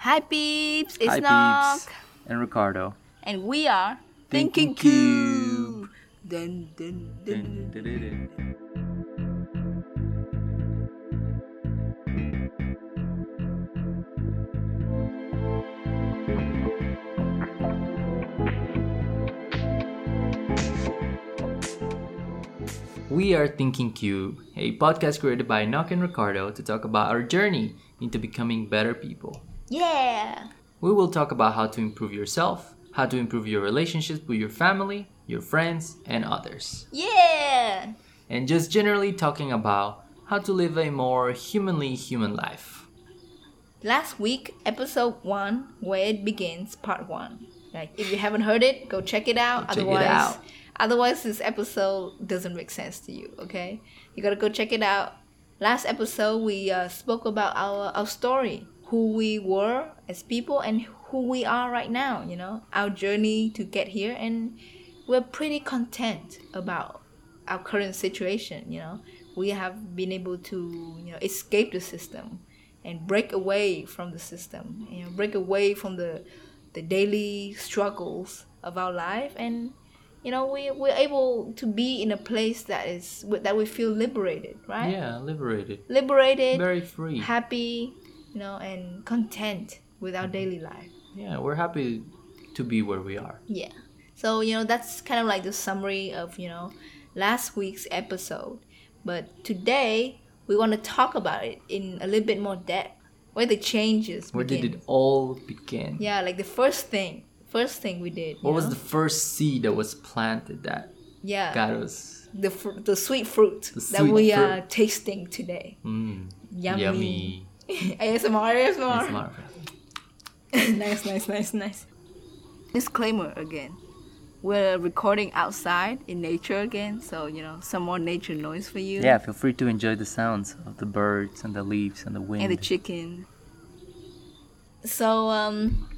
Hi peeps, it's Hi, Nok. peeps. And Ricardo. And we are Thinking Thinking Cube. Cube. Dun, dun, dun, dun. We are Thinking Cube, a podcast created by Nok and Ricardo to talk about our journey into becoming better people. Yeah. We will talk about how to improve yourself, how to improve your relationships with your family, your friends, and others. Yeah. And just generally talking about how to live a more humanly human life. Last week, episode one, where it begins, part one. Like if you haven't heard it, go check it out. Go check it otherwise, out. otherwise this episode doesn't make sense to you. Okay, you gotta go check it out. Last episode, we uh, spoke about our our story, who we were as people, and who we are right now. You know, our journey to get here, and we're pretty content about our current situation. You know, we have been able to you know escape the system and break away from the system. You know, break away from the the daily struggles of our life, and you know we we're able to be in a place that is that we feel liberated, right? Yeah, liberated. Liberated, Very free. happy, you know, and content with our daily life. Yeah, we're happy to be where we are. Yeah. So, you know, that's kind of like the summary of, you know, last week's episode. But today, we want to talk about it in a little bit more depth. Where the changes Where did it all begin? Yeah, like the first thing. First thing we did. What was know? the first seed that was planted that Yeah. got us The, fr- the sweet fruit The that sweet we fruit. are tasting today. mm, Yummy. yummy? ASMR, ASMR. ASMR. nice, nice, nice, nice. Disclaimer again. We're recording outside in nature again, so you know some more nature noise for you. Yeah, feel free to enjoy the sounds of the birds and the leaves and the wind. And the chicken. So um,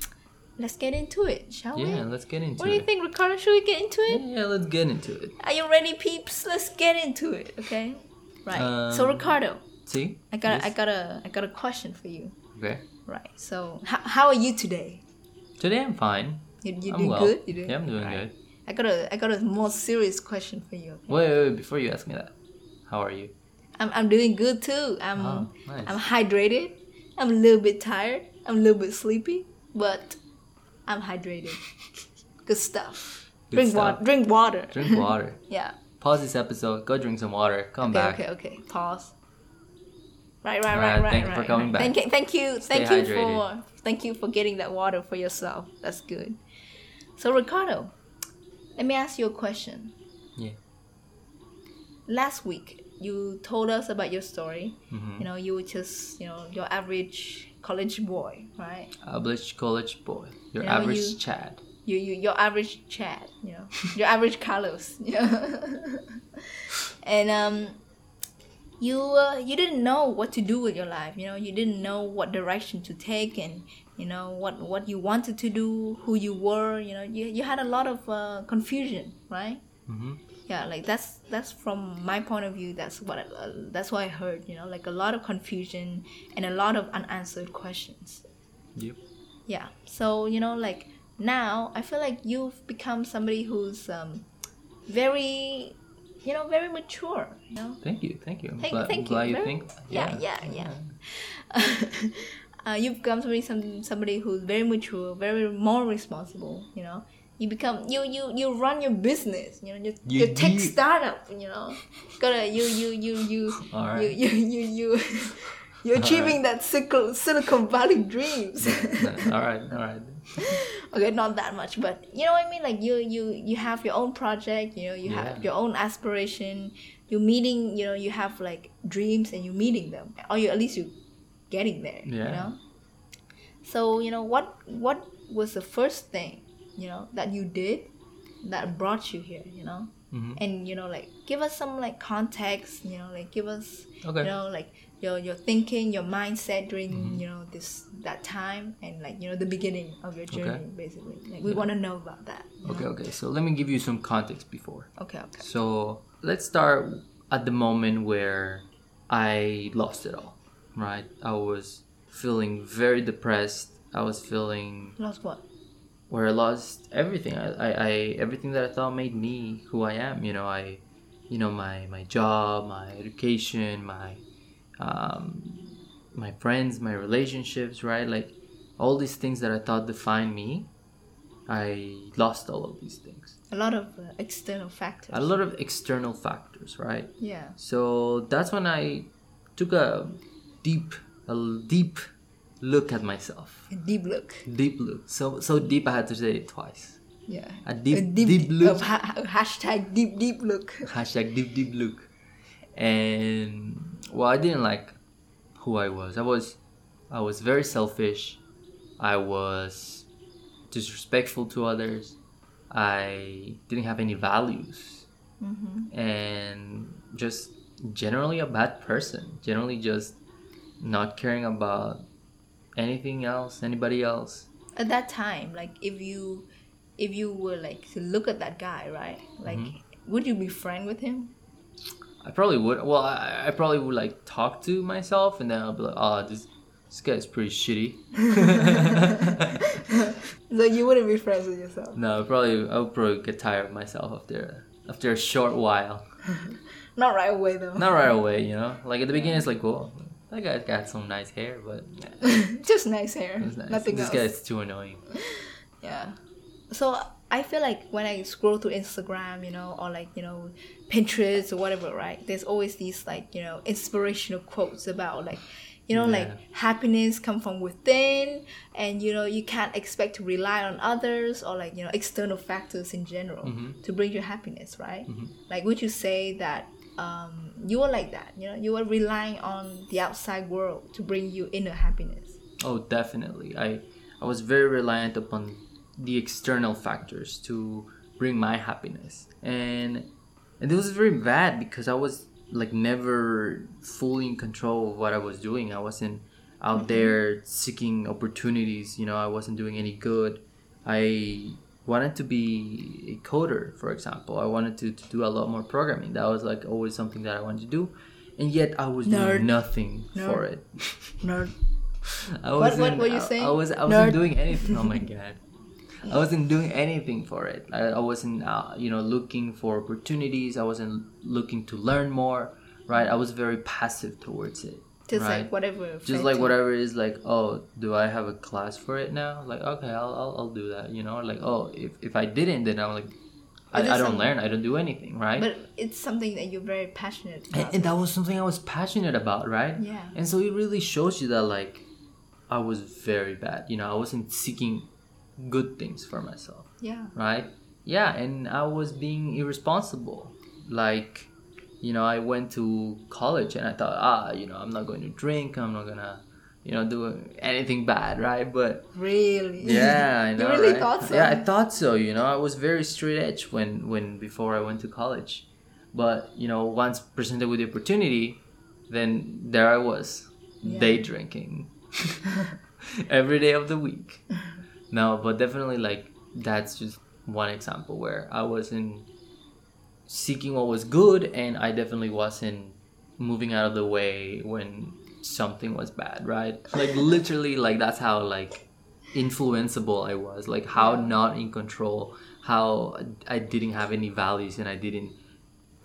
let's get into it, shall we? yeah, let's get into it. What do you it. think, Ricardo? Should we get into it? Yeah, let's get into it. Are you ready, peeps? Let's get into it. Okay. Right. so Um, Ricardo, See? I got Yes? I got a I got a question for you. Okay. Right. So how, how are you today? Today I'm fine. You you I'm doing well. good? You doing? Yeah, I'm doing Right. good. I got a I got a more serious question for you. okay? Wait, wait, wait, before you ask me that, how are you? I'm I'm doing good too. I'm Oh, nice. I'm hydrated. I'm a little bit tired. I'm a little bit sleepy, but I'm hydrated. Good stuff. Good drink stuff. water. Drink water. Drink water. yeah. Pause this episode. Go drink some water. Come Okay. back. Okay. Okay. Pause. Right. Right. All Right. right, Right. thank you for coming right. back. Thank you. Thank you. Stay thank you hydrated. for thank you for getting that water for yourself. That's good. So Ricardo, let me ask you a question. Yeah. Last week you told us about your story. Mm-hmm. You know, you were just you know your average college boy, right? Average college boy. Your You know, average you- Chad. you, you your average Chad, you know, your average Carlos, you know. and um, you uh, you didn't know what to do with your life, you know, you didn't know what direction to take, and you know what what you wanted to do, who you were, you know, you you had a lot of uh, confusion, right? Mm-hmm. Yeah, like that's that's from my point of view. That's what I, uh, that's what I heard. You know, like a lot of confusion and a lot of unanswered questions Yep. yeah so you know like now i feel like you've become somebody who's um very you know very mature you know Thank you. Thank you. I'm Thank- glad, thank I'm you. glad you Very- think. that. yeah yeah yeah, uh, you've become somebody some, somebody who's very mature very more responsible you know you become you you you run your business you know your, You your tech startup you know gotta you you you you All you right. you you you you're achieving that Silicon, Silicon Valley dreams all right. All right. okay not that much but you know what i mean like you you you have your own project you know you Yeah. have your own aspiration you're meeting you know you have like dreams and you're meeting them or you at least you getting there Yeah. you know so you know what what was the first thing you know that you did that brought you here you know Mhm. and you know like give us some like context you know like give us Okay. you know like your your thinking your mindset during Mm-hmm. you know this that time and like you know the beginning of your journey Okay. basically like we want to know about that Okay. know? Okay. So let me give you some context before. okay okay So let's start at the moment where I lost it all, right? I was feeling very depressed. I was feeling Lost what? where I lost everything. I, I, I everything that I thought made me who I am. You know, I, you know, my my job, my education, my, um, my friends, my relationships, right? Like all these things that I thought defined me. I lost all of these things. A lot of uh, external factors. A lot of external factors, right? Yeah. So that's when I took a deep, a deep look at myself. A deep look. Deep look. So so deep I had to say it twice. Yeah. A deep- deep look. uh, ha- hashtag deep deep look. Hashtag deep deep look. And well I didn't like who I was. I was I was very selfish. I was disrespectful to others. I didn't have any values. Mm-hmm. and just generally a bad person generally just not caring about anything else anybody else At that time, like if you if you were like to look at that guy, right? Like Mm-hmm. would you be friend with him? I probably would well i, I probably would like talk to myself and then i'll be like oh this this guy's pretty shitty So you wouldn't be friends with yourself. no probably i would probably get tired of myself after after a short while Not right away though. not right away you know like at the beginning it's like well that guy's got some nice hair but Just nice hair. nice. Nothing this else. guy's too annoying Yeah. So I feel like when I scroll through Instagram, you know, or like, you know, Pinterest or whatever, right? There's always these like, you know, inspirational quotes about like, you know, like happiness come from within and you know, you can't expect to rely on others or like, you know, external factors in general Mhm. to bring you happiness, right? Mhm. Like would you say that um, you were like that, you know, you were relying on the outside world to bring you inner happiness. Oh, definitely. I I was very reliant upon the external factors to bring my happiness, and and it was very bad because I was like never fully in control of what I was doing. I wasn't out mm-hmm. there seeking opportunities. You know, I wasn't doing any good. I wanted to be a coder, for example. I wanted to, to do a lot more programming. That was like always something that I wanted to do, and yet I was Nerd. doing nothing for it. Nerd. I wasn't, what were you I- saying? I, was I wasn't Nerd. doing anything. Oh my god, I wasn't doing anything for it. I, I wasn't uh, you know looking for opportunities. I wasn't looking to learn more. Right, I was very passive towards it. Just right? like whatever. Just like whatever is like, oh, do I have a class for it now? Like, okay, I'll I'll, I'll do that. You know, like, oh, if, if I didn't, then I'm like, I, I don't learn. I don't do anything. Right. But it's something that you're very passionate and, about. and that was something I was passionate about, right? Yeah. And so it really shows you that like I was very bad. You know, I wasn't seeking good things for myself, yeah. right? Yeah, and I was being irresponsible. Like, you know, I went to college and I thought, ah, you know, I'm not going to drink. I'm not gonna, you know, do anything bad, right? But Really? yeah, I You know. really right? thought so? Yeah, I thought so. You know, I was very straight edge when when before I went to college, but you know, once presented with the opportunity, then there I was, Yeah. day drinking, every day of the week. No, but definitely like that's just one example where I wasn't seeking what was good, and I definitely wasn't moving out of the way when something was bad, right? Like literally, like that's how like influenceable I was, like how not in control, how I didn't have any values, and I didn't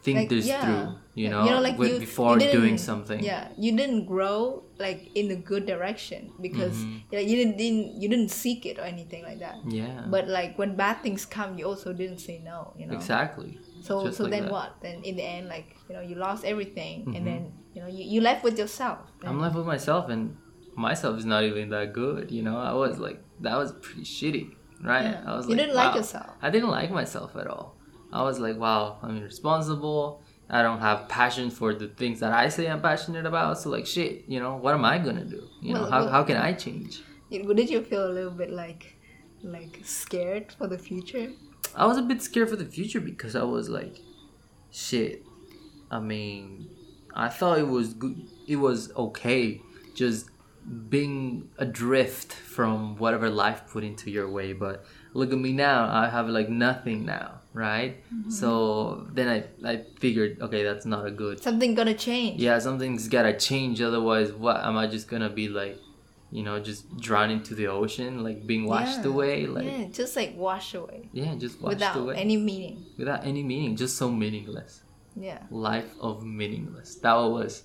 think Like, this yeah. through, you know, you know, like with- you, before you doing something. Yeah, you didn't grow like in a good direction because Mhm. you, know, you didn't, didn't you didn't seek it or anything like that. Yeah. But like when bad things come, you also didn't say no. You know. exactly. So Just so like then that. what? Then in the end, like you know, you lost everything, Mhm. and then you know you, you left with yourself. I'm left with myself, and myself is not even that good. You know, I was like, that was pretty shitty, right? Yeah. I was You like, didn't like yourself. I didn't like myself at all. I was like, wow, I'm irresponsible. I don't have passion for the things that I say I'm passionate about. So like, shit, you know, what am I gonna do? You know, Well, how, well- how can I change? Did you feel a little bit like like scared for the future? I was a bit scared for the future because I was like, shit. I mean, I thought it was good. It was okay, just being adrift from whatever life put into your way. But look at me now. I have like nothing now, right? Mm-hmm. So then I I figured, okay, that's not a good. Something gonna change. Yeah, something's gotta change. Otherwise, what am I just gonna be like? you know, just drown into the ocean, like being washed Yeah. away, like yeah, just like wash away yeah, just washed without away any meaning. without any meaning, just so meaningless. Yeah. Life of meaningless. That was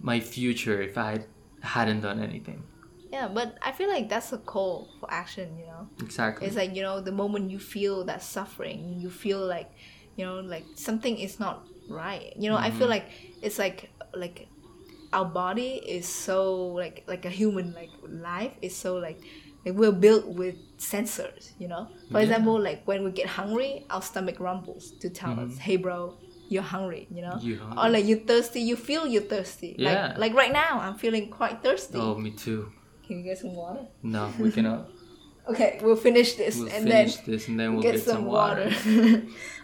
my future if I hadn't done anything. Yeah, but I feel like that's a call for action, you know. Exactly. It's like, you know, the moment you feel that suffering, you feel like, you know, like something is not right. You know, I feel mm-hmm. like it's like like our body is so like like a human like life is so like like we're built with sensors, you know. For Yeah. example, like when we get hungry, our stomach rumbles to tell us, mm-hmm. "Hey, bro, you're hungry," you know. You Or like you're thirsty, you feel you're thirsty. Yeah. Like like right now, I'm feeling quite thirsty. oh, me too. Can you get some water? No, we cannot. Okay, we'll finish this We'll and finish then this and then we'll get, get, some, water.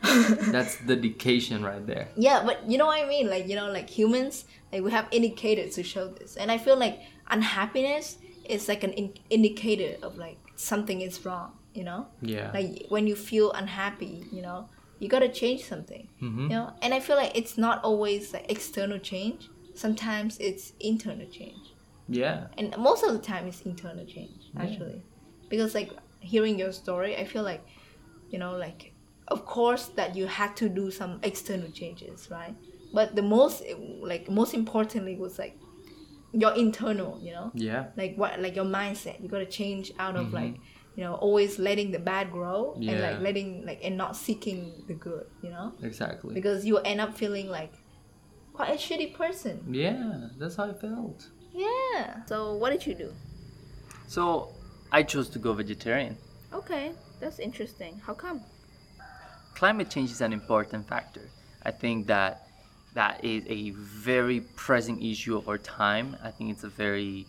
That's dedication right there. yeah, but you know what I mean? Like, you know, like humans, like we have indicators to show this. And I feel like unhappiness is like an in- indicator of like something is wrong, you know? Yeah. Like when you feel unhappy, you know, you gotta change something, hmm you know? And I feel like it's not always like external change. Sometimes it's internal change. Yeah. and most of the time it's internal change actually. Because like hearing your story i feel like you know like of course that you had to do some external changes right? But the most like most importantly was like your internal you know? Yeah. like what like your mindset. You got to change out of mm-hmm. like you know always letting the bad grow and like letting like and not seeking the good you know? Exactly. because you end up feeling like quite a shitty person. Yeah, that's how I felt. Yeah so what did you do So I chose to go vegetarian. okay that's interesting how come Climate change is an important factor. I think that that is a very present issue of our time. I think it's a very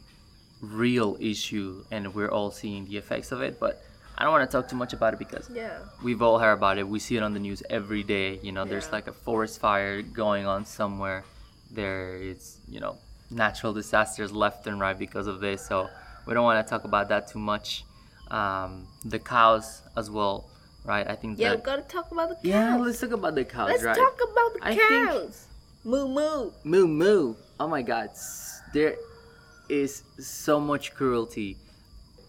real issue, and we're all seeing the effects of it. But I don't want to talk too much about it because yeah we've all heard about it. We see it on the news every day. You know, there's like a forest fire going on somewhere. There is, you know, natural disasters left and right because of this. So we don't want to talk about that too much. Um, the cows as well, right? I think Yeah, we gotta talk about the cows. Yeah, let's talk about the cows, Let's right? talk about the I cows. Moo moo. Moo moo. Oh my God, there is so much cruelty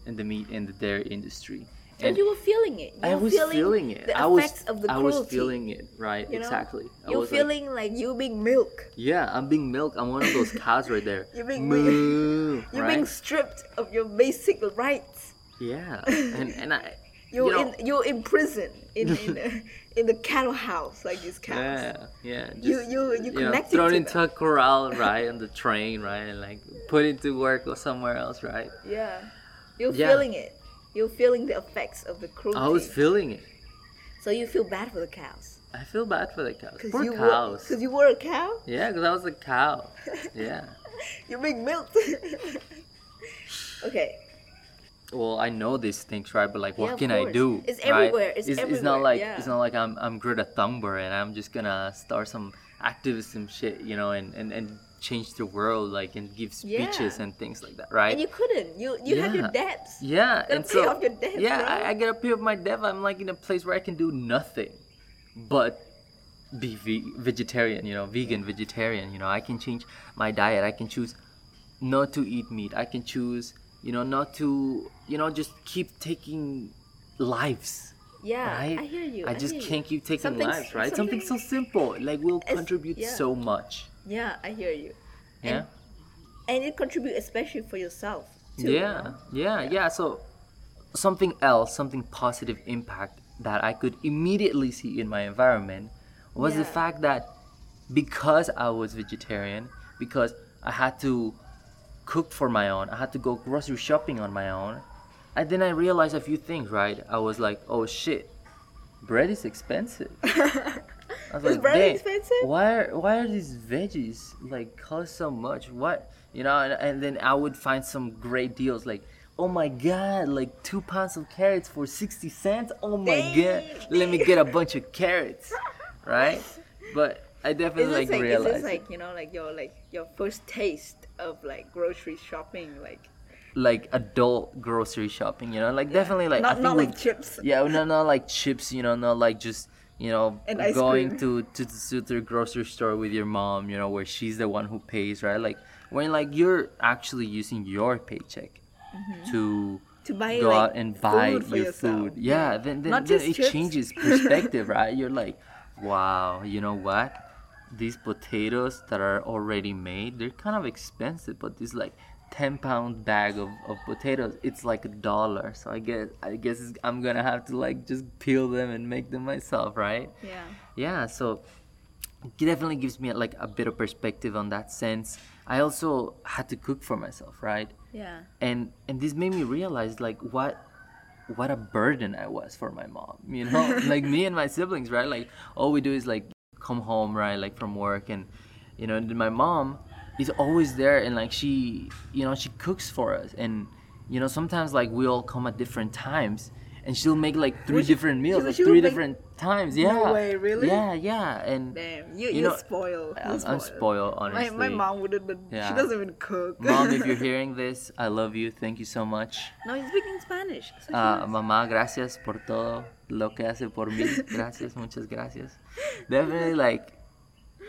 in the meat and the dairy industry. And you were feeling it. You I was feeling, it. The I was, effects of the I cruelty. was feeling it, right? you know? Exactly. I You're was like, feeling like, you being milk. yeah, I'm being milked. I'm one of those cows right there. You're being- moo, You're right? being stripped of your basic rights. yeah, and and I, You're you know, in you're in prison in in, the- in the cattle house like these cows. yeah, yeah. You just, you you you know, connected thrown to into them. a corral, right, on the train, right, and like put into work or somewhere else, right? Yeah. You're Yeah. feeling it. You're feeling the effects of the cruelty. I was feeling it. so you feel bad for the cows. I feel bad for the cows. Poor you cows. Because you were a cow. Yeah, because I was a cow. Yeah. You're being milked. okay. Well, I know these things, right? But like, what Yeah, can I do? It's right? everywhere. It's it's, not like yeah. it's not like I'm I'm Greta Thunberg and I'm just gonna start some activism shit, you know, and and and change the world, like, and give speeches Yeah. and things like that, right? And you couldn't. You you had your debts. yeah, gotta and pay so off your debts, yeah, bro. I, I gotta pay off my debt. I'm like in a place where I can do nothing, but be ve- vegetarian. You know, vegan, vegetarian. You know, I can change my diet. I can choose not to eat meat. I can choose, you know, not to, you know, just keep taking lives. Yeah, right? I hear you. I just can't keep taking Something- lives, right? Something, so simple, like will contribute yeah. so much. Yeah, I hear you. Yeah. And it contribute especially for yourself. Too, you yeah, yeah, yeah. So something else, something positive impact that I could immediately see in my environment was the fact that because I was vegetarian, because I had to cook for my own, I had to go grocery shopping on my own, and then I realized a few things. Right, I was like, oh shit, bread is expensive. I was Is like, bread expensive?" Why are why are these veggies like cost so much? What you know? And, and then I would find some great deals like, oh my god, like two pounds of carrots for sixty cents. Oh my Dang, god, let me get a bunch of carrots, right? But I definitely like, like, is realized this like you know like your like your first taste of like grocery shopping like like adult grocery shopping. You know, like definitely like I not think not like with- chips. Yeah, no, not like chips, you know, not like just you know And ice going cream. to, to to the grocery store with your mom, you know, where she's the one who pays, right? Like when like you're actually using your paycheck mm-hmm. to To buy go like out and buy food your yourself. food. Yeah, then then, then it chips. changes perspective, right? You're like, wow, you know what? These potatoes that are already made, they're kind of expensive, but this like 10 pound bag of, of potatoes, it's like a dollar. So I guess I guess it's, I'm gonna have to like just peel them and make them myself, right? Yeah. yeah so it definitely gives me like a bit of perspective on that sense i also had to cook for myself right Yeah. and and this made me realize like what what a burden i was for my mom you know like me and my siblings right like all we do is like come home right like from work and you know and then my mom is always there and like she you know she cooks for us and you know sometimes like we all come at different times and she'll make like three she- different meals she- like she three different times yeah way, really? yeah yeah and Damn, you You you know, spoil. I'm, I'm spoiled My, honestly my mom wouldn't. Yeah. She doesn't even cook. Mom, if you're hearing this, I love you. Thank you so much. no, he's speaking Spanish. So she Ah, mamá, gracias por todo lo que hace por mí. Gracias, muchas gracias. Definitely, like,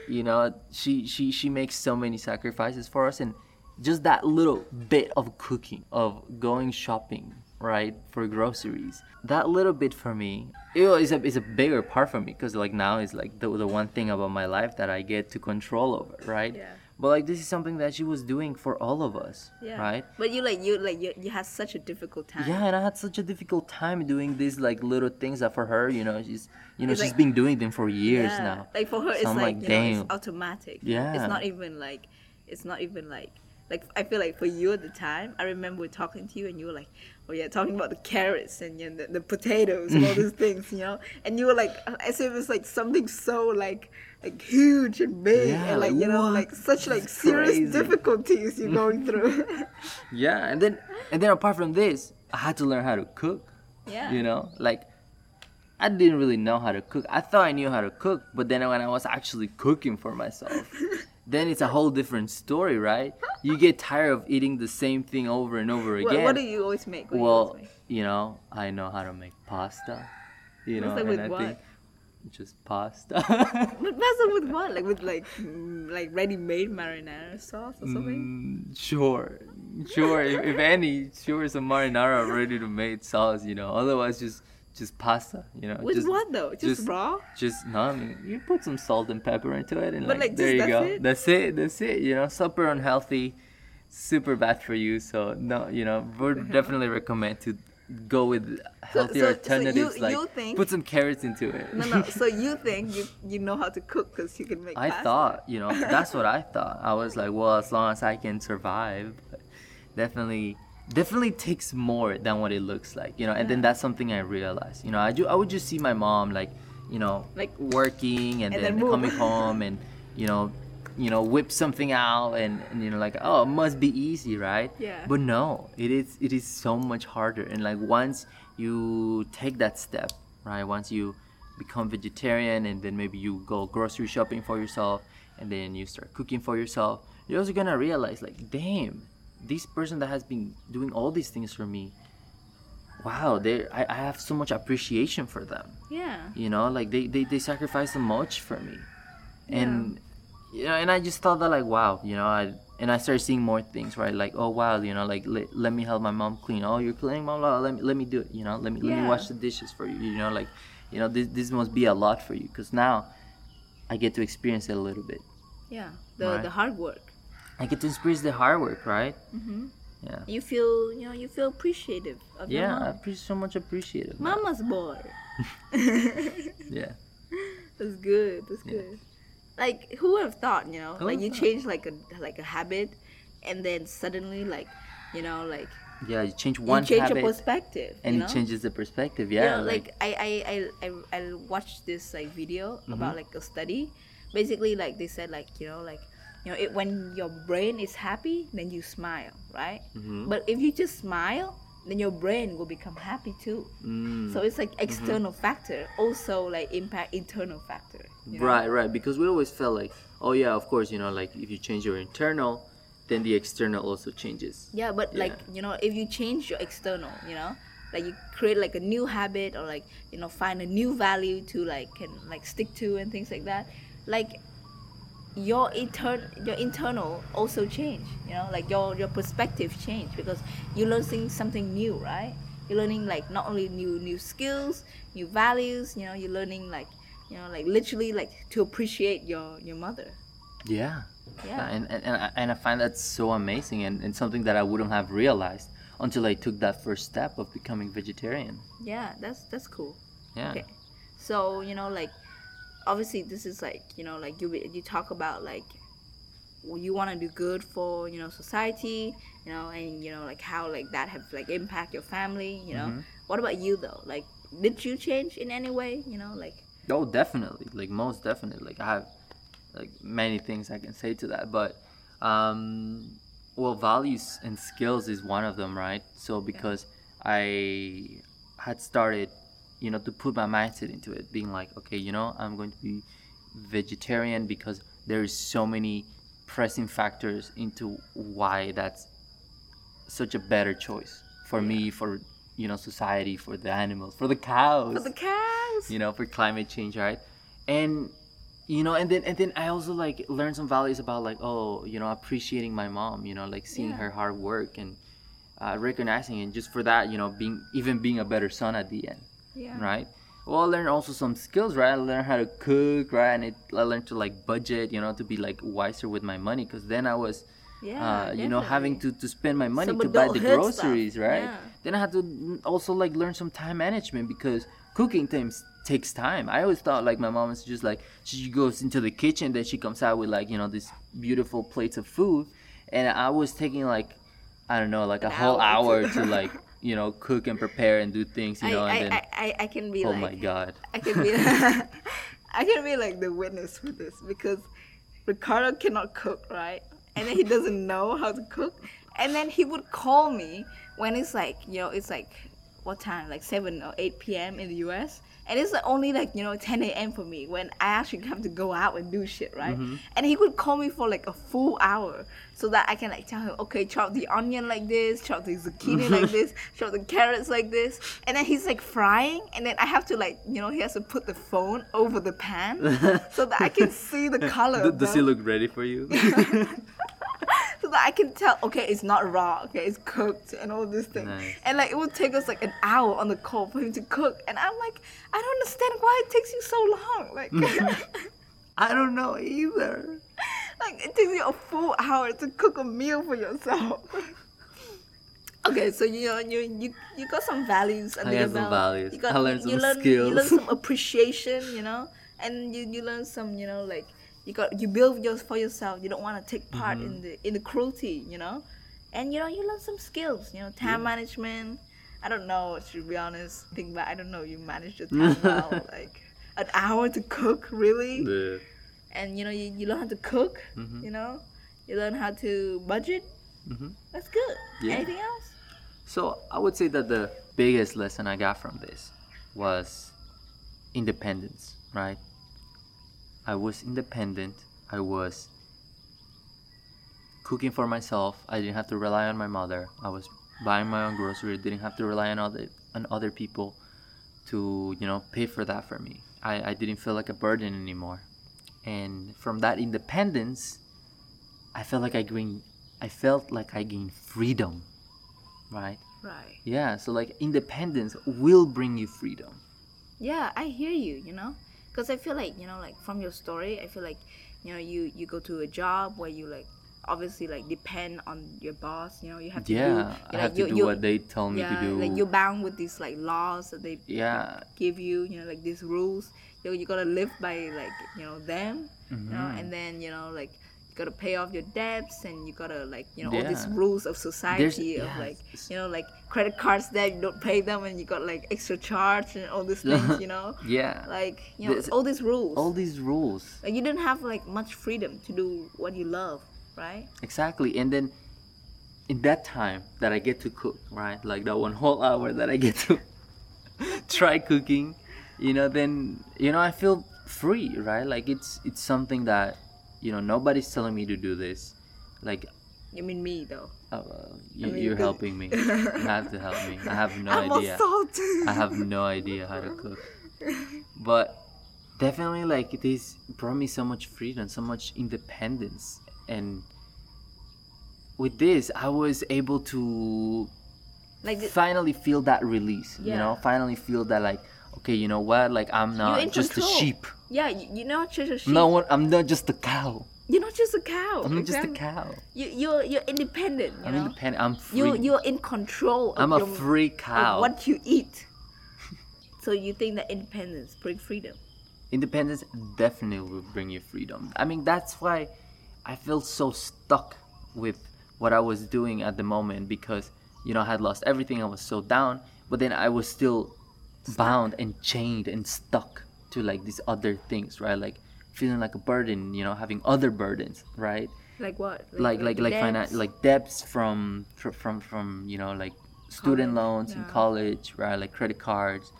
you know, she she she makes so many sacrifices for us, and just that little bit of cooking, of going shopping, right, for groceries. That little bit for me, it is a is a bigger part for me because like now is like the the one thing about my life that I get to control over, right? Yeah. But like this is something that she was doing for all of us, yeah. right? But you like you like you, you had such a difficult time. Yeah, and I had such a difficult time doing these like little things that for her, you know, she's you know It's she's like- been doing them for years Yeah. now. Like for her, So it's I'm like, like, you know, it's automatic. Yeah. It's not even like, it's not even like, like I feel like for you at the time, I remember talking to you and you were like, oh yeah, talking about the carrots and the, the potatoes and all these things, you know, and you were like, as if it's like something so like, like huge and big Yeah, and like you know, what? like such like It's serious crazy. difficulties you're going through. Yeah, and then and then apart from this, I had to learn how to cook. yeah. You know, like I didn't really know how to cook. I thought I knew how to cook, but then when I was actually cooking for myself, then it's a whole different story, right? You get tired of eating the same thing over and over again. what do you always make? What do you well, always make? you know, I know how to make pasta. You know, Pasta and I what? think just pasta. But pasta with what? Like with like mm, like ready-made marinara sauce or something? Mm, sure, sure. if, if any, sure, some marinara ready to made sauce. You know, otherwise just just pasta. You know, With just, what though? Just, raw? Just no. I mean, you put some salt and pepper into it, and like, like, there just you that's go. it? That's it. That's it. You know, super unhealthy, super bad for you. So no, you know, would definitely recommend to go with healthier so- so you- alternatives. like you think- put some carrots into it. No, no. So you think you you know how to cook because you can make I pasta? thought, you know, that's what I thought. I was like, well, as long as I can survive, but definitely, definitely takes more than what it looks like, you know. And then that's something I realized, you know. I do, I would just see my mom like, you know, Like- working and, and then, then coming home and, you know, you know, whip something out and, and you know, like, oh, it must be easy, right? Yeah. But no, it is, it is so much harder. And like once you take that step, right? Once you become vegetarian and then maybe you go grocery shopping for yourself and then you start cooking for yourself you're also gonna realize like damn this person that has been doing all these things for me wow they I, I have so much appreciation for them. Yeah. you know like they, they, they sacrifice so much for me. And you know and i just thought that like wow you know i and i started seeing more things right? Like oh wow you know like let, let me help my mom clean. Oh you're cleaning mom blah, blah, let me let me do it you know let me let me wash the dishes for you you know like you know this, this must be a lot for you. Because now i get to experience it a little bit. Yeah. The Right. the hard work. I get to experience the hard work right Mm-hmm. yeah You feel you know you feel appreciative of your yeah i mom. appreciate so much appreciative Mama's boy. yeah That's good. That's Yeah. good. Like who would have thought, you know? Who like you thought? change like a like a habit and then suddenly like you know like yeah you change one you change habit your perspective. and you know? it changes the perspective yeah know, like, I, I, I, I, I watched this like video Mm-hmm. about like a study. Basically, like they said, like you know, like you know, it, when your brain is happy, then you smile, right? Mhm. But if you just smile, then your brain will become happy too. Mm. So it's like external factor also like impact internal factor. you know? Right, right. Because we always felt like, oh yeah, of course, you know, like if you change your internal, then the external also changes. Yeah, but like you know, if you change your external, you know, like you create like a new habit or like you know find a new value to like can like stick to and things like that, like your intern your internal also change you know like your your perspective change because you're learning something new right you're learning like not only new new skills new values you know you're learning like you know like literally like to appreciate your your mother Yeah. Yeah. And, and, and, I, and I find that so amazing and, and something that I wouldn't have realized until I took that first step of becoming vegetarian. yeah that's that's cool Yeah. okay so you know like obviously this is like you know like you you talk about like you want to do good for you know society you know and you know like how like that have like impact your family you know Mhm. what about you though like did you change in any way you know like Oh, definitely. Like most definitely. Like I have like many things I can say to that, but um, well, values and skills is one of them, right? So because I had started, you know, to put my mindset into it, being like, okay, you know, I'm going to be vegetarian because there is so many pressing factors into why that's such a better choice for me, for you know, society, for the animals, for the cows. For the cows. You know for climate change right? And you know and then and then i also like learned some values about like oh you know appreciating my mom you know like seeing Yeah. her hard work and uh, recognizing and just for that you know being even being a better son at the end yeah. right? Well i learned also some skills right? I learned how to cook right? And it, i learned to like budget you know to be like wiser with my money because then i was yeah uh, you know having to, to spend my money Some to buy the adulthood stuff, groceries right? yeah. then i had to also like learn some time management because cooking times takes time. I always thought like my mom was just like she goes into the kitchen then she comes out with like you know these beautiful plates of food. And i was taking like i don't know like a whole hour to like you know cook and prepare and do things you I, know I, and then I, I, I can be oh like my god I can be I can be like the witness for this because Ricardo cannot cook, right? And then he doesn't know how to cook. And then he would call me when it's like, you know, it's like what time? Like seven or eight PM in the US. And it's only like, you know, ten AM for me when I actually have to go out and do shit, right? Mm-hmm. And he would call me for like a full hour so that I can like tell him, okay, chop the onion like this, chop the zucchini like mm-hmm. this, chop the carrots like this. And then he's like frying and then I have to like, you know, he has to put the phone over the pan so that I can see the color. D- does he look ready for you I can tell, okay, it's not raw, okay, it's cooked and all this thing. Nice. And like it would take us like an hour on the call for him to cook. And I'm like, I don't understand why it takes you so long. Like, i don't know either like it takes you a full hour to cook a meal for yourself. okay, so you know you you you got some values under I your got some belt. values. You got, I learned you some learn, You learn skills. some appreciation, you know, and you you learn some, you know, like you got you build yours for yourself. You don't want to take part Mm-hmm. in the in the cruelty, you know, and you know you learn some skills, you know, time management. I don't know to be honest, think about. I don't know. You manage your time well, like an hour to cook, really The- and you know you, you learn how to cook Mhm. you know you learn how to budget Mhm. that's good Yeah. anything else So I would say that the biggest lesson I got from this was independence, right? I was independent. I was cooking for myself. I didn't have to rely on my mother. I was buying my own grocery. Didn't have to rely on other on other people to you know pay for that for me. I, I didn't feel like a burden anymore. And from that independence, I felt like I gained I felt like I gained freedom. Right? right Yeah, so like independence will bring you freedom. yeah i hear you you know because i feel like you know like from your story i feel like you know you you go to a job where you like obviously like depend on your boss you know you have to Yeah, do I have like, to do you- what they tell me yeah to do. like you're bound with these like laws that they yeah, give you you know like these rules you you gotta live by like you know them you know Mhm. and then you know like you gotta pay off your debts and you gotta like you know all these rules of society of yes. like you know like credit cards that you don't pay them and you got like extra charge and all these things you know yeah. like you know There's- all these rules All these rules. like you didn't have like much freedom to do what you love right Exactly. And then in that time that I get to cook, right? Like that one whole hour that I get to try cooking, you know, then you know, I feel free, right? Like it's it's something that you know, nobody's telling me to do this. Like you mean me though uh, you, I mean, you're helping me. you have to help me. I have no i'm idea. I have no idea how to cook. But definitely like this brought me so much freedom so much independence and with this i was able to Like finally feel that release yeah. you know finally feel that like okay you know what like i'm not just a sheep yeah, you, you're not just a sheep. no one i'm not just a cow You're not just a cow. i'm not just a cow You you're you're independent. You i'm know. independent i'm free You you're in control. Of i'm a your, free of cow what you eat. so you think that independence bring freedom? independence definitely will bring you freedom. I mean, that's why I feel so stuck with what I was doing at the moment because, you know, I had lost everything. I was so down, but then I was still bound and chained and stuck to like these other things, right? Like feeling like a burden, you know, having other burdens, right? Like what? like like like finan- debts? like debts from fr- from from you know like student College, loans in college right like credit cards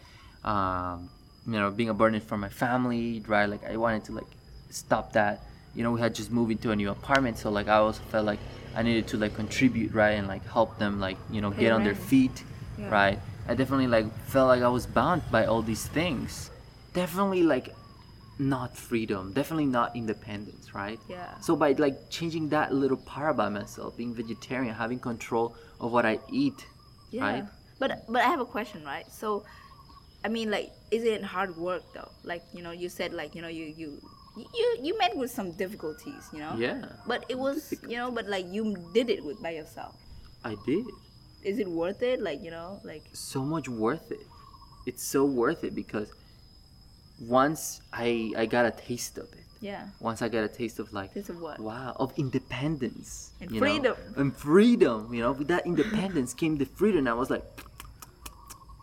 um you know being a burden for my family right like i wanted to like stop that you know we had just moved into a new apartment so like i also felt like i needed to like contribute right and like help them like you know Pay get on their feet Yeah. right i definitely like felt like i was bound by all these things definitely like not freedom definitely not independence right Yeah. so by like changing that little part about myself, being vegetarian, having control of what I eat, Yeah. right? But but I have a question, right? So, I mean, like, is it hard work though? Like, you know, you said like, you know, you you you you met with some difficulties, you know. Yeah, But it was, you know, but like you did it with by yourself. I did. Is it worth it? Like, you know, like So much worth it. It's so worth it because once I I got a taste of it. yeah, Once I got a taste of like this is what. wow of independence And you know, freedom. and freedom. You know, with that independence came the freedom. I was like,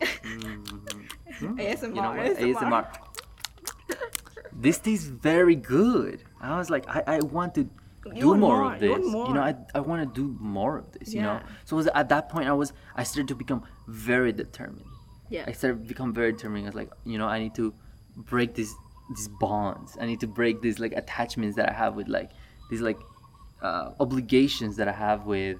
mm, ASMR. you know what? ASMR. ASMR. this tastes very good. I was like, I, I want to You do more, more, of this. want You know. I, I want to do more of this. You know, so it was at that point I was I started to become very determined. Yeah. I started to become very determined. I was like, you know, I need to break these these bonds. I need to break these like attachments that I have with like these like uh, obligations that I have with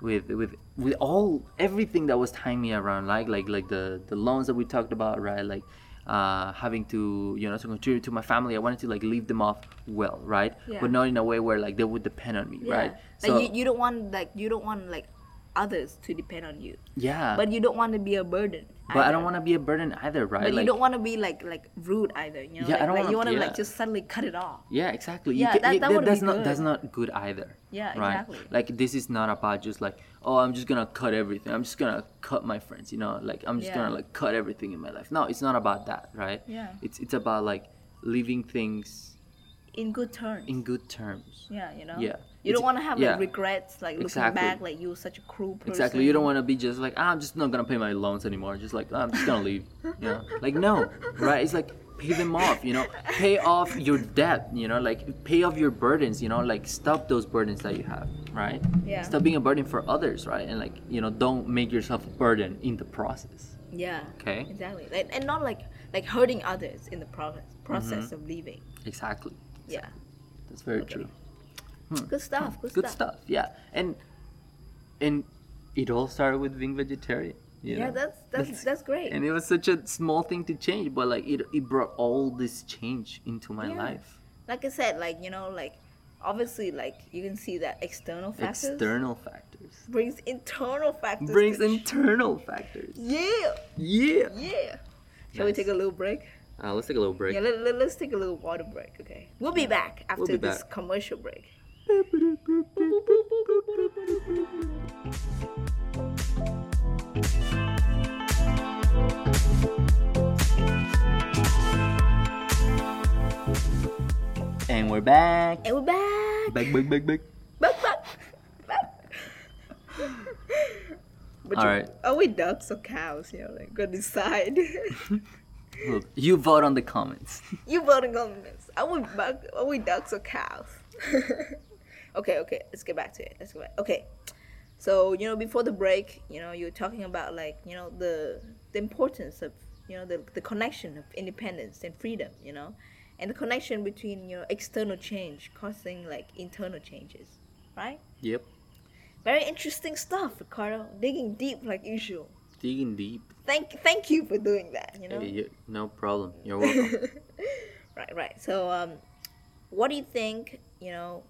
with with with all everything that was tying me around like like like the the loans that we talked about right like uh, having to you know to contribute to my family I wanted to like leave them off well right Yeah. but not in a way where like they would depend on me Yeah. right Like you, you don't want like you don't want like others to depend on you, yeah but you don't want to be a burden. but I don't want to be a burden either right But like you don't want to be like like rude either. You know, Yeah, I don't like you want wanna- to like just suddenly cut it off. Yeah, exactly. Yeah, you that- that wouldn't that's be not good. that's not good either. Yeah, right? exactly. Like this is not about just like oh I'm just gonna cut everything. I'm just gonna cut my friends. You know, like I'm just Yeah. gonna like cut everything in my life. No, it's not about that, right? Yeah. It's it's about like leaving things In good terms. in good terms. yeah, you know. Yeah. You don't want to have yeah. like regrets, like looking Exactly. back, like you were such a cruel person. Exactly. You don't want to be just like ah, I'm just not gonna pay my loans anymore. Just like "Ah, I'm just gonna leave. You know, like no, right? It's like pay them off. You know, pay off your debt. You know, like pay off your burdens. You know, like stop those burdens that you have. Right. Yeah. Stop being a burden for others. Right. And like you know, don't make yourself a burden in the process. Yeah. Okay. Exactly. Like, and not like like hurting others in the process process Mm-hmm. of leaving. Exactly. Yeah. That's very Okay. true. Good stuff. Good, Hmm. Good stuff. stuff. Yeah. And and it all started with being vegetarian. you Yeah, know? that's that's that's great. and it was such a small thing to change but like it, it brought all this change into my Yeah. life like I said, like you know, like obviously, like you can see that external factors external factors brings internal factors. brings to- internal factors Yeah. yeah Yeah. Shall we take a little break? uh, let's take a little break Yeah, let, let, us take a little water break, okay? We'll be back after be this back. commercial break. And we're back And we're back. back back back back Back, back, but All right. Are we ducks or cows? You know, like, go decide. Look, you vote on the comments you voting on this. Are we, buck, are we ducks or cows? okay, okay, let's get back to it. Let's go back. Okay. So, you know, before the break, you know, you were talking about like, you know, the the importance of, you know, the the connection of independence and freedom, you know, and the connection between, you know, external change causing like internal changes, right? yep Very interesting stuff, Ricardo. Digging deep like usual. digging deep Thank thank you for doing that, you know. Hey, no problem you're welcome Right, right. So, um, what do you think? You know,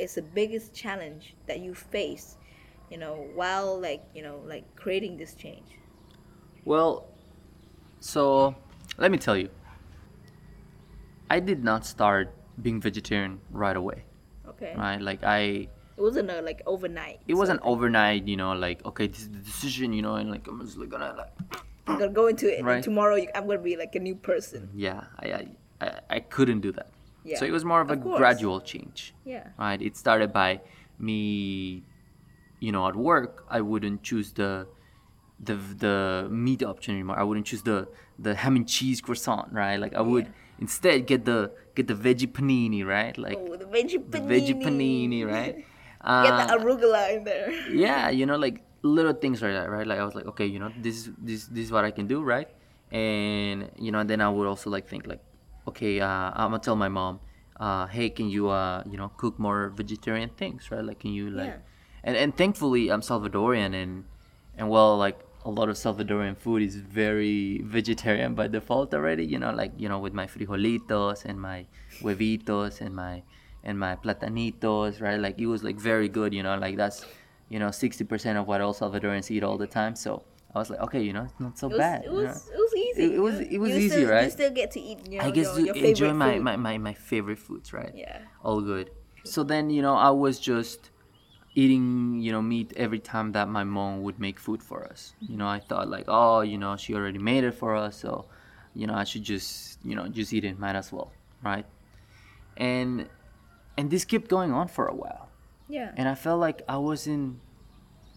is the biggest challenge that you face? You know, while like you know, like creating this change. Well, so let me tell you. I did not start being vegetarian right away, Okay. right? Like I It wasn't a, like overnight. it wasn't overnight, you know, like okay, this is the decision, you know, and like I'm just like gonna like. I'm gonna go into it. and Right. tomorrow, you, I'm gonna be like a new person. yeah, I, I, I couldn't do that. Yeah. So it was more of a course. gradual change. Yeah. right? It started by me, you know, at work. I wouldn't choose the the the meat option anymore. I wouldn't choose the the ham and cheese croissant, right? Like I would Yeah. instead get the get the veggie panini, right? Like oh, the veggie the panini. veggie panini, right? Get the Uh, arugula in there. yeah, you know, like little things like that, right? Like I was like, okay, you know, this this this is what I can do, right? And you know, then I would also like think like, okay, uh, I'm gonna tell my mom, uh, hey, can you uh, you know, cook more vegetarian things, right? Like, can you like, Yeah. and and thankfully I'm Salvadorian and and well, like a lot of Salvadorian food is very vegetarian by default already, you know, like you know, with my frijolitos and my huevitos and my and my platanitos, right? Like it was like very good, you know, like that's you know, sixty percent of what all Salvadorians eat all the time. So I was like, okay, you know, it's not so It was, bad. it you know? Was, it was easy. It- it was- you it was You easy, still, You right? still get to eat. You know, I guess your, your favorite enjoy my, my, my, my favorite foods, right? Yeah. All good. So then, you know, I was just eating, you know, meat every time that my mom would make food for us. You know, I thought like, oh, you know, she already made it for us, so, you know, I should just, you know, just eat it, might as well, right? And and this kept going on for a while. Yeah. And I felt like I wasn't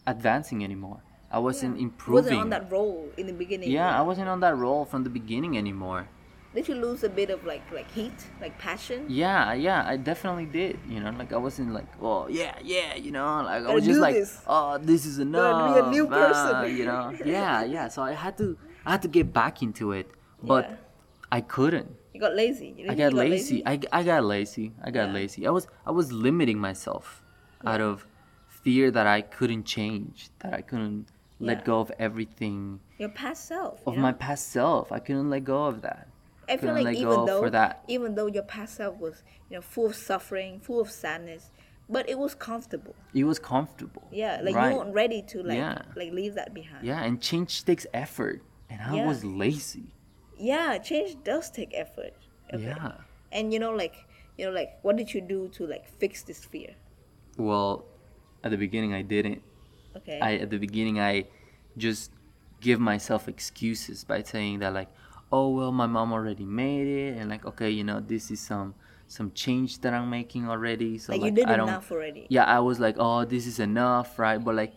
advancing anymore. I wasn't yeah. improving. Wasn't on that role in the beginning. yeah, I wasn't on that role from the beginning anymore. Did you lose a bit of like like heat, like passion? Yeah, yeah, I definitely did. You know, like I wasn't like, oh yeah, yeah, you know, like I was just do like, this. oh, this is enough. be a new ah, person. you know, yeah, yeah. So I had to, I had to get back into it, but Yeah. I couldn't. You got lazy. You I you got lazy. I, I got lazy. I got Yeah. lazy. I was I was limiting myself out of fear that I couldn't change, that I couldn't let go of everything Your past self. of you my past self. I couldn't let go of that. I feel like even though for that. even though your past self was you know full of suffering, full of sadness, but it was comfortable. It was comfortable. Yeah, like right. you weren't ready to like Yeah. like leave that behind. Yeah, and change takes effort, and I Yeah. was lazy. Yeah, change does take effort. Okay. Yeah. And you know, like you know, like what did you do to like fix this fear? Well, at the beginning I didn't. Okay. I at the beginning I just give myself excuses by saying that like, oh well, my mom already made it, and like okay, you know, this is some some change that I'm making already. So like, like, you did I don't. enough already. Yeah, I was like, oh, this is enough, right? But like,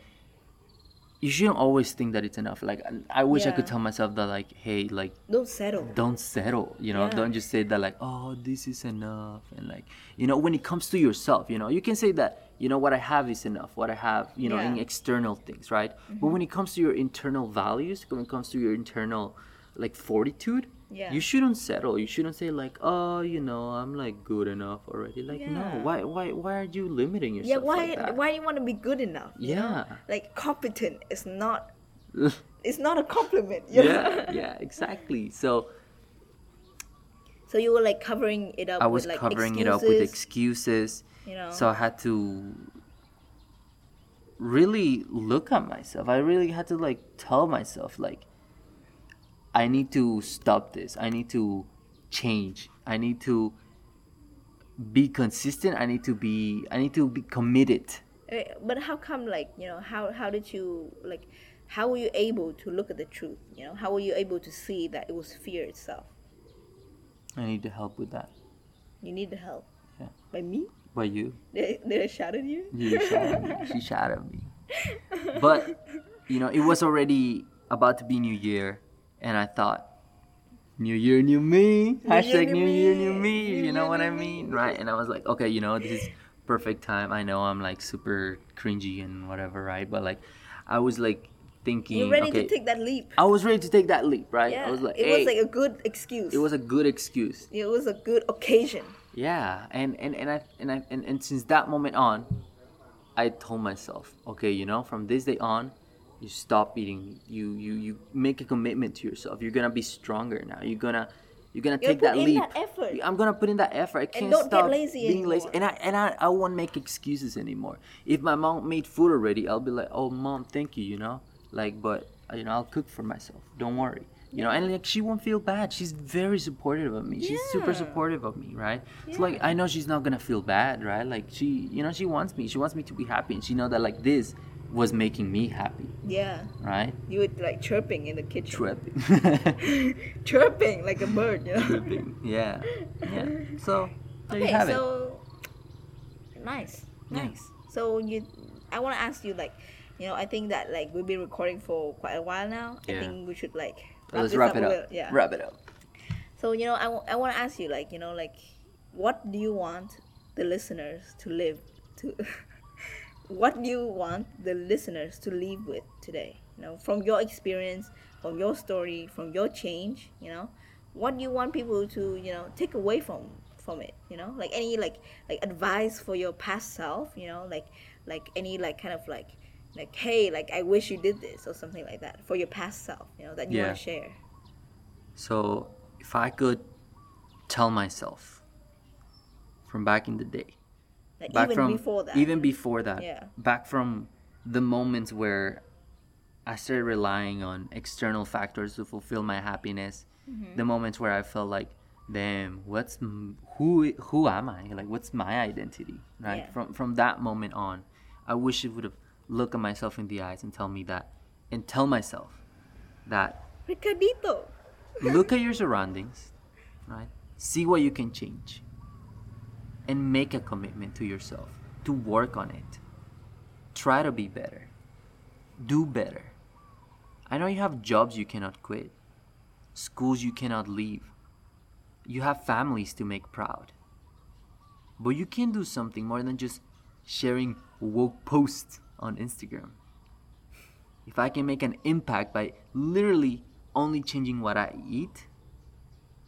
you shouldn't always think that it's enough. Like, I wish I could tell myself that like, hey, like Don't settle. don't settle you know Yeah. don't just say that like oh this is enough and like you know when it comes to yourself you know you can say that you know what i have is enough what i have you know in Yeah. Mm-hmm. external things right but when it comes to your internal values when it comes to your internal like fortitude Yeah. you shouldn't settle you shouldn't say like oh you know i'm like good enough already like no why why why are you limiting yourself Yeah, why like that? why do you want to be good enough? you know? Yeah. Like competent is not it's not a compliment. you know? yeah yeah exactly so So you were like covering it up I was like covering excuses, it up with excuses. You know. So I had to really look at myself. I really had to like tell myself like I need to stop this. I need to change. I need to be consistent. I need to be I need to be committed. Eh, but how come like you know how how did you like how were you able to look at the truth you know how were you able to see that it was fear itself I need to help with that. you need the help Yeah. by me By you. did, did i shout at you You shot at me. She shouted at me. But you know, it was already about to be New Year, and I thought, New Year, new me. Hashtag new New Year, new me. New You know year, what I mean, me. right? And I was like, okay, you know, this is perfect time. I know I'm like super cringy and whatever, right? But like, I was like thinking, you're ready okay, to take that leap I was ready to take that leap, right? yeah I was like, it hey, was like a good excuse it was a good excuse. it was a good occasion Yeah, and and and I and I and, and since that moment on, I told myself, okay, you know, from this day on, you stop eating. You you you make a commitment to yourself. You're gonna be stronger now. You're gonna You're gonna You gotta take that leap. that effort. I'm gonna put in that effort. I can't don't get stop lazy being lazy. And I and I, I won't make excuses anymore. If my mom made food already, I'll be like, oh mom, thank you. You know, like, but you know, I'll cook for myself. Don't worry. You know, and like she won't feel bad. She's very supportive of me. She's super supportive of me, right? yeah. So like I know she's not gonna feel bad, right? Like she, you know, she wants me. She wants me to be happy, and she know that like this was making me happy, Yeah. right? You would like chirping in the kitchen. chirping chirping like a bird, you know. Tripping. Yeah. Yeah. So there okay, you have it. so nice. Yeah. Nice. So you I wanna ask you like you know, I think that like we've been recording for quite a while now. I think we should like Let's wrap it up. little. Yeah. Wrap it up. So you know, I, w- I want to ask you, like, you know, like, what do you want the listeners to live to? what do you want the listeners to leave with today? You know, from your experience, from your story, from your change. You know, what do you want people to, you know, take away from from it? You know, like any like like advice for your past self. You know, like like any like kind of like like hey, like I wish you did this or something like that for your past self. You know, that you Yeah. want to share. So if I could tell myself from back in the day, Like back even from before that. even before that, Yeah. back from the moments where I started relying on external factors to fulfill my happiness, Mm-hmm. the moments where I felt like, damn, what's who who am I? Like, what's my identity? Right? Yeah. From from that moment on, I wish it would have looked at myself in the eyes and tell me that, and tell myself that Ricardito. look at your surroundings, right? See what you can change. And make a commitment to yourself to work on it. Try to be better. Do better. I know you have jobs you cannot quit, schools you cannot leave. You have families to make proud. But you can do something more than just sharing woke posts on Instagram. If I can make an impact by literally only changing what I eat,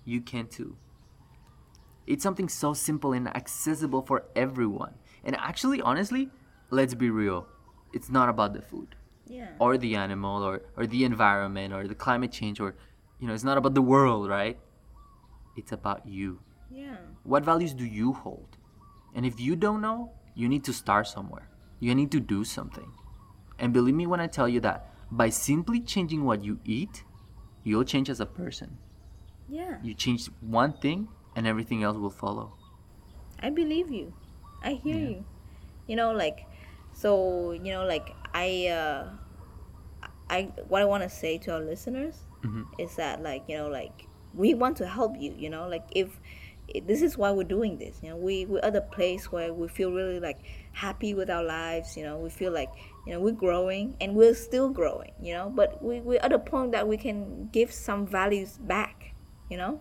you can too. It's something so simple and accessible for everyone. And actually, honestly, let's be real. It's not about the food Yeah. or the animal or, or the environment or the climate change or, you know, it's not about the world, right? It's about you. Yeah. What values do you hold? And if you don't know, you need to start somewhere. You need to do something. And believe me when I tell you that by simply changing what you eat, you'll change as a person. Yeah. You change one thing and everything else will follow. I believe you. I hear Yeah. you. You know, like, so you know, like I, uh, I what I want to say to our listeners Mhm. is that, like, you know, like we want to help you. You know, like if this is why we're doing this. You know, we we're at a place where we feel really like happy with our lives. You know, we feel like you know we're growing and we're still growing. You know, but we we're at a point that we can give some values back. You know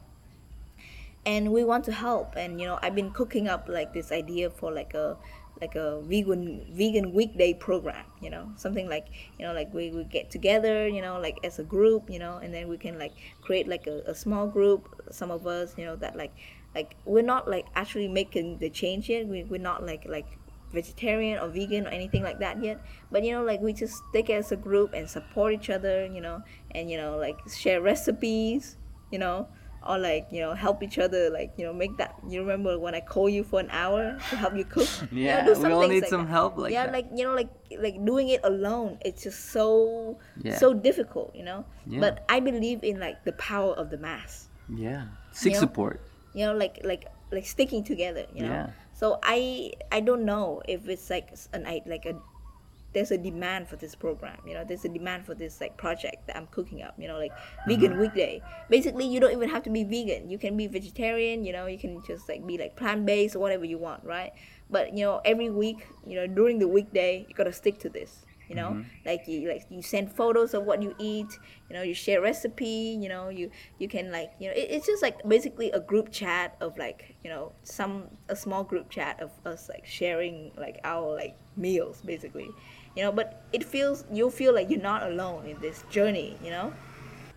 and we want to help and you know i've been cooking up like this idea for like a like a vegan vegan weekday program you know something like you know like we, we get together you know like as a group you know and then we can like create like a, a small group some of us you know that like like we're not like actually making the change yet we, we're not like like vegetarian or vegan or anything like that yet but you know like we just take it as a group and support each other you know and you know like share recipes you know or like you know help each other like you know make that you remember when i call you for an hour to help you cook You know, Yeah, we all need like some that. help like yeah that. like you know like like doing it alone it's just so Yeah. so difficult you know Yeah. but i believe in like the power of the mass Yeah. Seek Yeah. support. You know like like like sticking together you know? Yeah. so i i don't know if it's like an i like a there's a demand for this program you know? There's a demand for this like project that i'm cooking up you know? Like vegan uh-huh. weekday. Basically you don't even have to be vegan. You can be vegetarian you know? You can just like be like plant-based or whatever you want right? But you know every week you know during the weekday you gotta stick to this you know? Mm-hmm. Like you like you send photos of what you eat you know you share recipe you know you you can like you know it, it's just like basically a group chat of like you know some a small group chat of us like sharing like our like meals basically. You know but it feels you feel like you're not alone in this journey you know?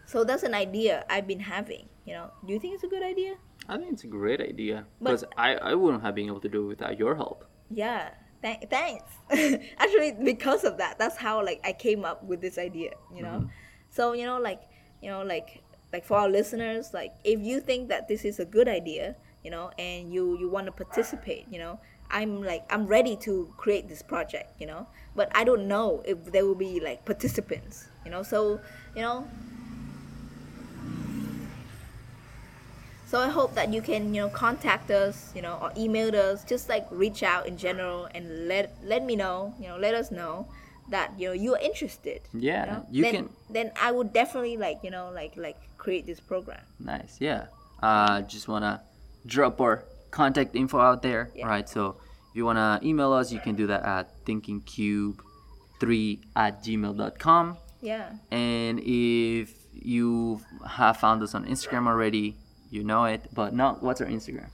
So that's an idea i've been having you know? Do you think it's a good idea? I think it's a great idea. Because I, I wouldn't have been able to do it without your help. yeah th- thanks. Actually because of that that's how like i came up with this idea you know? Mm-hmm. So you know like you know like like for our listeners, like if you think that this is a good idea, you know, and you you want to participate, you know, I'm like I'm ready to create this project, you know, but I don't know if there will be like participants, you know. So you know, so I hope that you can you know contact us, you know, or email us, just like reach out in general and let let me know, you know, let us know that you know you're interested. Yeah, you, know? you then, can- Then I would definitely like you know like like create this program. Nice. Yeah. Uh, just wanna drop our contact info out there. Yeah. Right. So if you wanna email us, you can do that at thinkingcube3 at gmail.com. Yeah. And if you have found us on Instagram already, you know it. But not what's our Instagram?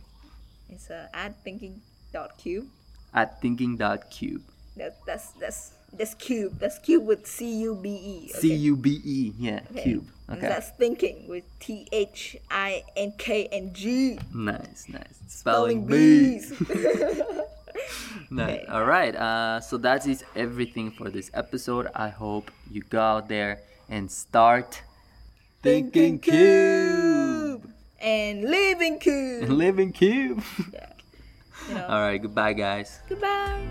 It's uh, at thinking dot cube. At thinking.cube. That that's that's that's cube. That's cube with C U B E. C U B E. Yeah. Okay. Cube. And Okay. That's thinking with T H I N K N G. Nice. Nice. Spelling Spelling bees. bees. Nice. Okay. All right. Uh, so that is everything for this episode. I hope you go out there and start thinking cube. And living cube. Living cube. Yeah. You know. All right. Goodbye, guys. Goodbye.